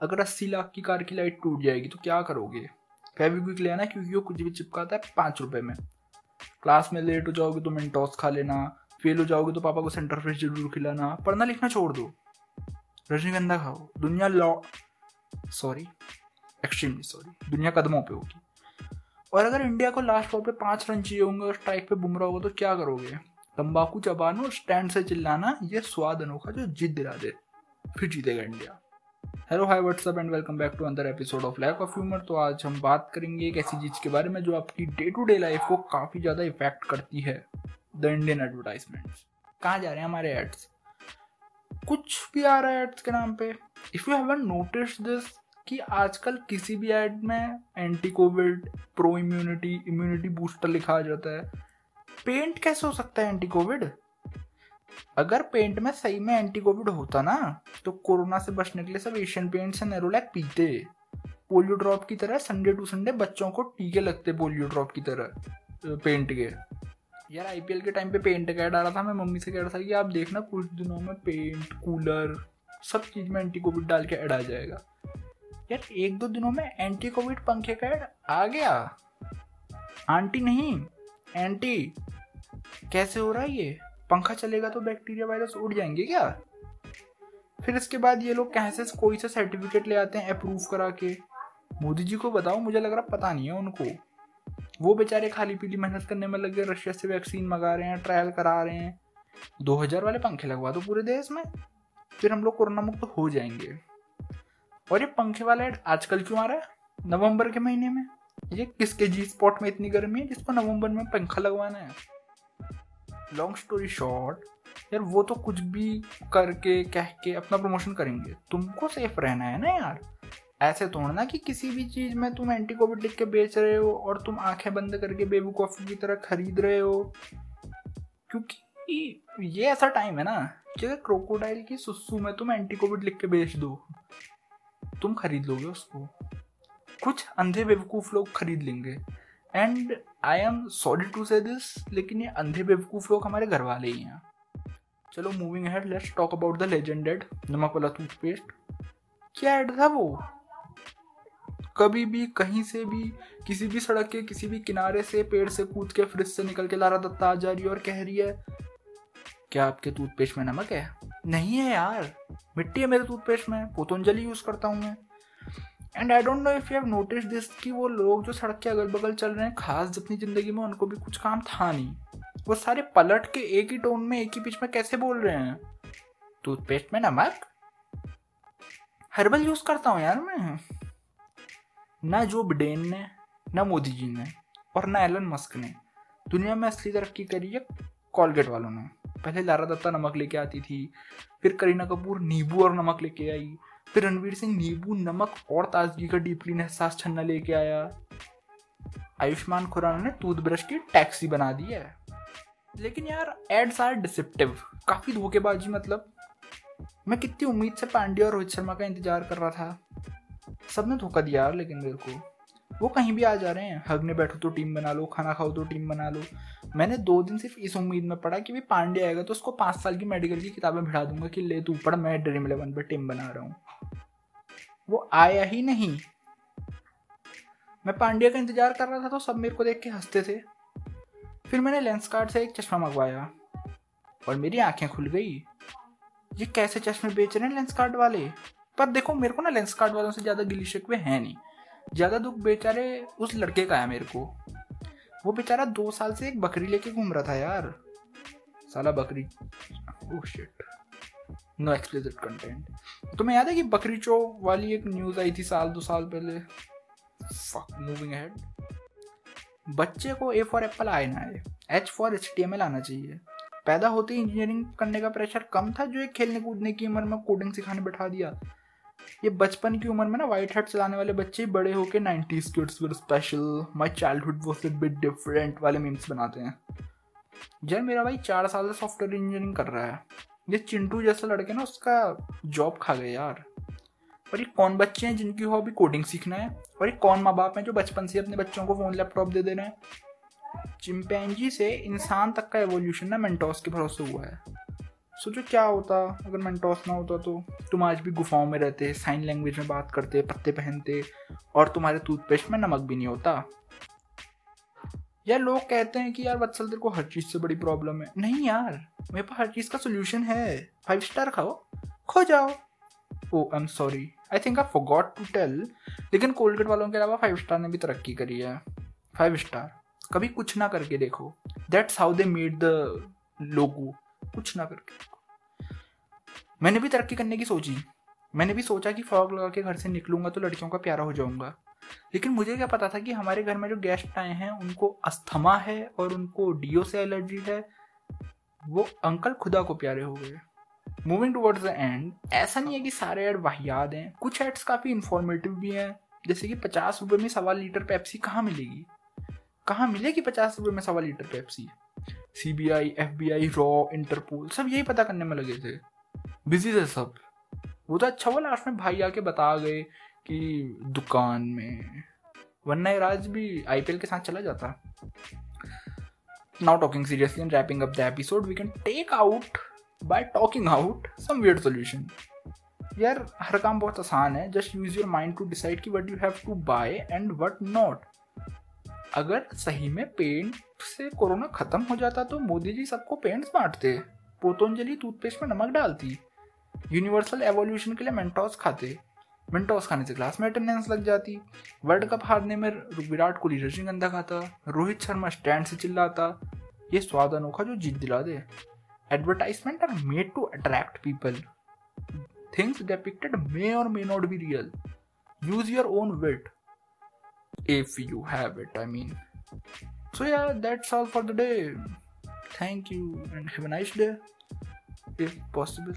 अगर अस्सी लाख की कार की लाइट टूट जाएगी तो क्या करोगे? फेविक्विक ले आना क्योंकि वो कुछ भी चिपकाता है पाँच रुपए में। क्लास में लेट हो जाओगे तो मिनटॉस खा लेना, फेल हो जाओगे तो पापा को सेंटर फ्रेश ज़रूर खिलाना, पढ़ना लिखना छोड़ दो। रजनीगंधा खाओ। दुनिया लॉ सॉरी एक्सट्रीमली सॉरी दुनिया कदमों पे होगी। और अगर इंडिया को लास्ट बॉल पे पाँच रन चाहिए होंगे और स्ट्राइक पे बुमरा होगा तो क्या करोगे? तंबाकू चबाना और स्टैंड से चिल्लाना, ये स्वाद अनोखा जो जीत दिला दे। फिर जीतेगा India. Hello hi what's up and welcome back to another episode of lack of humour तो आज हम बात करेंगे एक ऐसी चीज़ के बारे में जो आपकी डे टू डे लाइफ को काफ़ी ज़्यादा इफ़ेक्ट करती है द इंडियन एडवर्टाइजमेंट कहाँ जा रहे हैं हमारे एड्स कुछ भी आ रहा है एड्स के नाम पे। If you haven't notice this कि आजकल किसी भी एड में anti Covid pro immunity immunity booster लिखा जाता है। पेंट कैसे हो सकता है एंटी कोविड अगर पेंट में सही में एंटी कोविड होता ना तो कोरोना से बचने के लिए सब एशियन पेंट से नेरोलैक पीते। पोलियो ड्रॉप की तरह संडे टू संडे बच्चों को टीके लगते पोलियो ड्रॉप की तरह पेंट के। यार आईपीएल के टाइम पे पेंट का डाला था, मैं मम्मी से कह रहा था कि आप देखना कुछ दिनों में पेंट कूलर सब चीज़ में एंटी कोविड डाल के ऐड आ जाएगा। यार, एक दो दिनों में एंटी कोविड पंखे का ऐड आ गया। आंटी नहीं एंटी कैसे हो रहा है ये? पंखा चलेगा तो बैक्टीरिया वायरस उड़ जाएँगे क्या? फिर इसके बाद ये लोग कहीं से कोई सा सर्टिफिकेट ले आते हैं अप्रूव करा के? मोदी जी को बताओ, मुझे लग रहा पता नहीं है उनको। वो बेचारे खाली पीली मेहनत करने में लगे रशिया से वैक्सीन मंगा रहे हैं ट्रायल करा रहे हैं। दो हज़ार वाले पंखे लगवा दो पूरे देश में, फिर हम लोग कोरोना मुक्त हो जाएँगे। और ये पंखे वाला एड आजकल क्यों आ रहा है? नवंबर के महीने में। ये किसके जी स्पॉट में इतनी गर्मी है जिसको नवंबर में पंखा लगवाना है? लॉन्ग स्टोरी शॉर्ट यार वो तो कुछ भी करके, कह के अपना प्रमोशन करेंगे। तुमको सेफ़ रहना है ना यार। ऐसे तोड़ना कि किसी भी चीज़ में तुम एंटी कोविड लिख के बेच रहे हो और तुम आँखें बंद करके बेबू कॉफ़ी की तरह खरीद रहे हो। क्योंकि ये ऐसा टाइम है ना कि अगर क्रोकोडाइल की सुस्सू में तुम एंटी कोविड लिख के बेच दो। तुम खरीद लोगे उसको। कुछ अंधे बेवकूफ़ लोग खरीद लेंगे। And I am sorry to say this लेकिन ये अंधे बेवकूफ़ लोग हमारे घर वाले ही हैं। चलो moving head let's talk about the legendary नमक वाला टूथपेस्ट क्या एड था वो? कभी भी, कहीं से भी, किसी भी सड़क के, किसी भी किनारे से, पेड़ से कूद के फ्रिज से निकल के लारा दत्ता आ जा रही है और कह रही है, क्या आपके टूथपेस्ट में नमक है? नहीं है यार। मिट्टी है मेरे टूथपेस्ट में। पोतंजलि यूज़ करता हूँ मैं। And I don't know if you have notice this कि वो लोग जो सड़क के अगल बगल चल रहे हैं, खास अपनी ज़िंदगी में उनको भी कुछ काम था नहीं। वो सारे पलट के एक ही टोन में, एक ही पिच में कैसे बोल रहे हैं? टूथपेस्ट में नमक हर्बल यूज़ करता हूँ यार मैं। ना जो बिडेन ने, ना मोदी जी ने, और ना एलन मस्क ने। दुनिया में असली तरक्की करी है कॉलगेट वालों ने। पहले लारा दत्ता नमक लेके आती थी, फिर करीना कपूर नींबू और नमक लेके आई। फिर रणवीर सिंह नींबू, नमक और ताजगी का डीपली एहसास छन्ना लेके आया। आयुष्मान खुराना ने टूथब्रश की टैक्सी बना दी है। लेकिन यार, एड्स आर डिसिप्टिव। काफ़ी धोखेबाजी मतलब। मैं कितनी उम्मीद से पांडे और रोहित शर्मा का इंतज़ार कर रहा था। सबने धोखा दिया यार, लेकिन मेरे को। वो कहीं भी आ जा रहे हैं। हगने बैठो तो टीम बना लो, खाना खाओ तो टीम बना लो। मैंने दो दिन सिर्फ़ इस उम्मीद में पढ़ा कि भी पांडे आएगा तो उसको पाँच साल की मेडिकल की किताबें भिड़ा दूँगा कि ले तू, पढ़, मैं ड्रीम इलेवन पर टीम बना रहा हूँ। वो आया ही नहीं। मैं पांड्या का इंतज़ार कर रहा था तो सब मेरे को देख के हँसते थे। फिर मैंने लेंस कार्ड से एक चश्मा मंगवाया और मेरी आँखें खुल गई। ये कैसे चश्मे बेच रहे हैं लेंस कार्ड वाले? पर देखो, मेरे को ना लेंस कार्ड वालों से ज़्यादा गिली शिकवे है नहीं। ज़्यादा दुख बेचारे उस लड़के का है मेरे को। वो बेचारा दो साल से एक बकरी लेके घूम रहा था यार। साला बकरी। Oh shit no explicit content तुम्हें याद है कि बकरी चो वाली एक न्यूज़ आई थी साल, दो साल पहले। फक मूविंग अहेड बच्चे को ए फॉर एप्पल आए ना आए। H for H T M L आना चाहिए। पैदा होते ही इंजीनियरिंग करने का प्रेशर कम था जो एक खेलने कूदने की उम्र में कोडिंग सिखाने बैठा दिया। ये बचपन की उम्र में ना वाइट हट चलाने वाले बच्चे बड़े होके nineties kids were special my childhood was a bit different वाले मीम्स बनाते हैं। जब मेरा भाई, चार साल से सॉफ्टवेयर इंजीनियरिंग कर रहा है। ये चिंटू जैसा लड़के ना उसका जॉब खा गए यार। और ये कौन बच्चे हैं जिनकी हॉबी कोडिंग सीखना है? और ये कौन माँ बाप हैं जो बचपन से अपने बच्चों को फ़ोन लैपटॉप दे दे रहे हैं? चिंपैंजी से इंसान तक का एवोल्यूशन ना मेंटोस के भरोसे हुआ है। सोचो क्या होता, अगर मेंटोस ना होता तो। तुम आज भी गुफाओं में रहते साइन लैंग्वेज में बात करते, पत्ते पहनते, और तुम्हारे टूथपेस्ट में नमक भी नहीं होता। यार, लोग कहते हैं कि यार, वत्सल तेरे को हर चीज़ से बड़ी प्रॉब्लम है। नहीं यार, मेरे पास हर चीज़ का सोल्यूशन है। फाइव स्टार खाओ, खो जाओ। ओ I am sorry I think I forgot to tell लेकिन कोलगेट वालों के अलावा फाइव स्टार ने भी तरक्की करी है। फाइव स्टार कभी कुछ ना करके देखो। That's how they made the logo कुछ ना करके मैंने भी तरक्की करने की सोची। मैंने भी सोचा कि फॉग लगा के घर से निकलूँगा तो लड़कियों का प्यारा हो जाऊँगा। लेकिन मुझे क्या पता था कि हमारे घर में जो गेस्ट आए हैं, उनको अस्थमा है और उनको डीओ से एलर्जी है, वो अंकल खुदा को प्यारे हो गए। मूविंग टूवर्ड्स द एंड ऐसा नहीं है कि सारे एड वाहियात हैं। कुछ एड्स काफ़ी इंफॉर्मेटिव भी हैं, जैसे कि पचास रुपये में सवा लीटर पेप्सी कहाँ मिलेगी? कहाँ मिलेगी पचास रुपये में सवा litre Pepsi C B I F B I raw Interpol सब यही पता करने में लगे थे। बिज़ी थे सब। वो तो अच्छा हुआ लास्ट में भाई आके बता गए कि दुकान में। वरना राज भी आईपीएल के साथ चला जाता। Now talking seriously and wrapping up the episode we can take out by talking out some weird solution यार, हर काम बहुत आसान है। Just use your mind to decide कि what you have to buy and what not अगर सही में पेंट से कोरोना खत्म हो जाता तो मोदी जी सबको पेंट्स बांटते। पोतंजलि टूथपेस्ट में नमक डालती। यूनिवर्सल एवोल्यूशन के लिए मेंटोस खाते। मेंटोस खाने से क्लास में अटेंडेंस लग जाती। वर्ल्ड कप हारने में विराट कोहली रजनीगंधा खाता। रोहित शर्मा स्टैंड से चिल्लाता। ये स्वाद अनोखा जो जीत दिला दे। Advertisement are made to attract people things depicted may और may not be real use your own wit if you have it, i mean so, yeah, that's all for the day thank you and have a nice day if possible